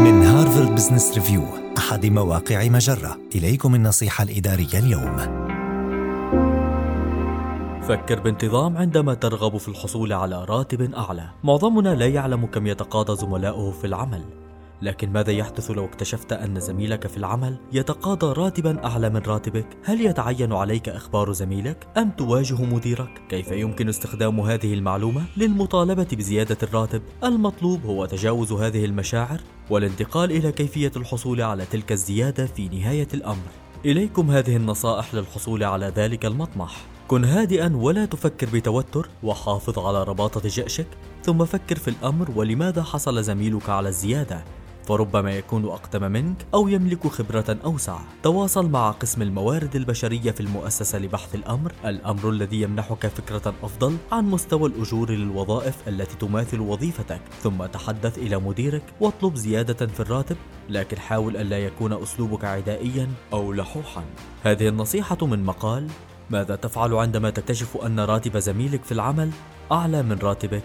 من Harvard Business Review أحد مواقع مجرة. إليكم النصيحة الإدارية اليوم. فكر بانتظام عندما ترغب في الحصول على راتب أعلى. معظمنا لا يعلم كم يتقاضى زملاؤه في العمل. لكن ماذا يحدث لو اكتشفت أن زميلك في العمل يتقاضى راتبا أعلى من راتبك؟ هل يتعين عليك إخبار زميلك؟ أم تواجه مديرك؟ كيف يمكن استخدام هذه المعلومة للمطالبة بزيادة الراتب؟ المطلوب هو تجاوز هذه المشاعر والانتقال إلى كيفية الحصول على تلك الزيادة في نهاية الأمر. إليكم هذه النصائح للحصول على ذلك المطمح. كن هادئا ولا تفكر بتوتر وحافظ على رباطة جأشك ثم فكر في الأمر ولماذا حصل زميلك على الزيادة فربما يكون أقدم منك أو يملك خبرة أوسع. تواصل مع قسم الموارد البشرية في المؤسسة لبحث الأمر. الأمر الذي يمنحك فكرة أفضل عن مستوى الأجور للوظائف التي تماثل وظيفتك. ثم تحدث إلى مديرك واطلب زيادة في الراتب لكن حاول ألا يكون أسلوبك عدائيا أو لحوحا. هذه النصيحة من مقال ماذا تفعل عندما تكتشف أن راتب زميلك في العمل أعلى من راتبك؟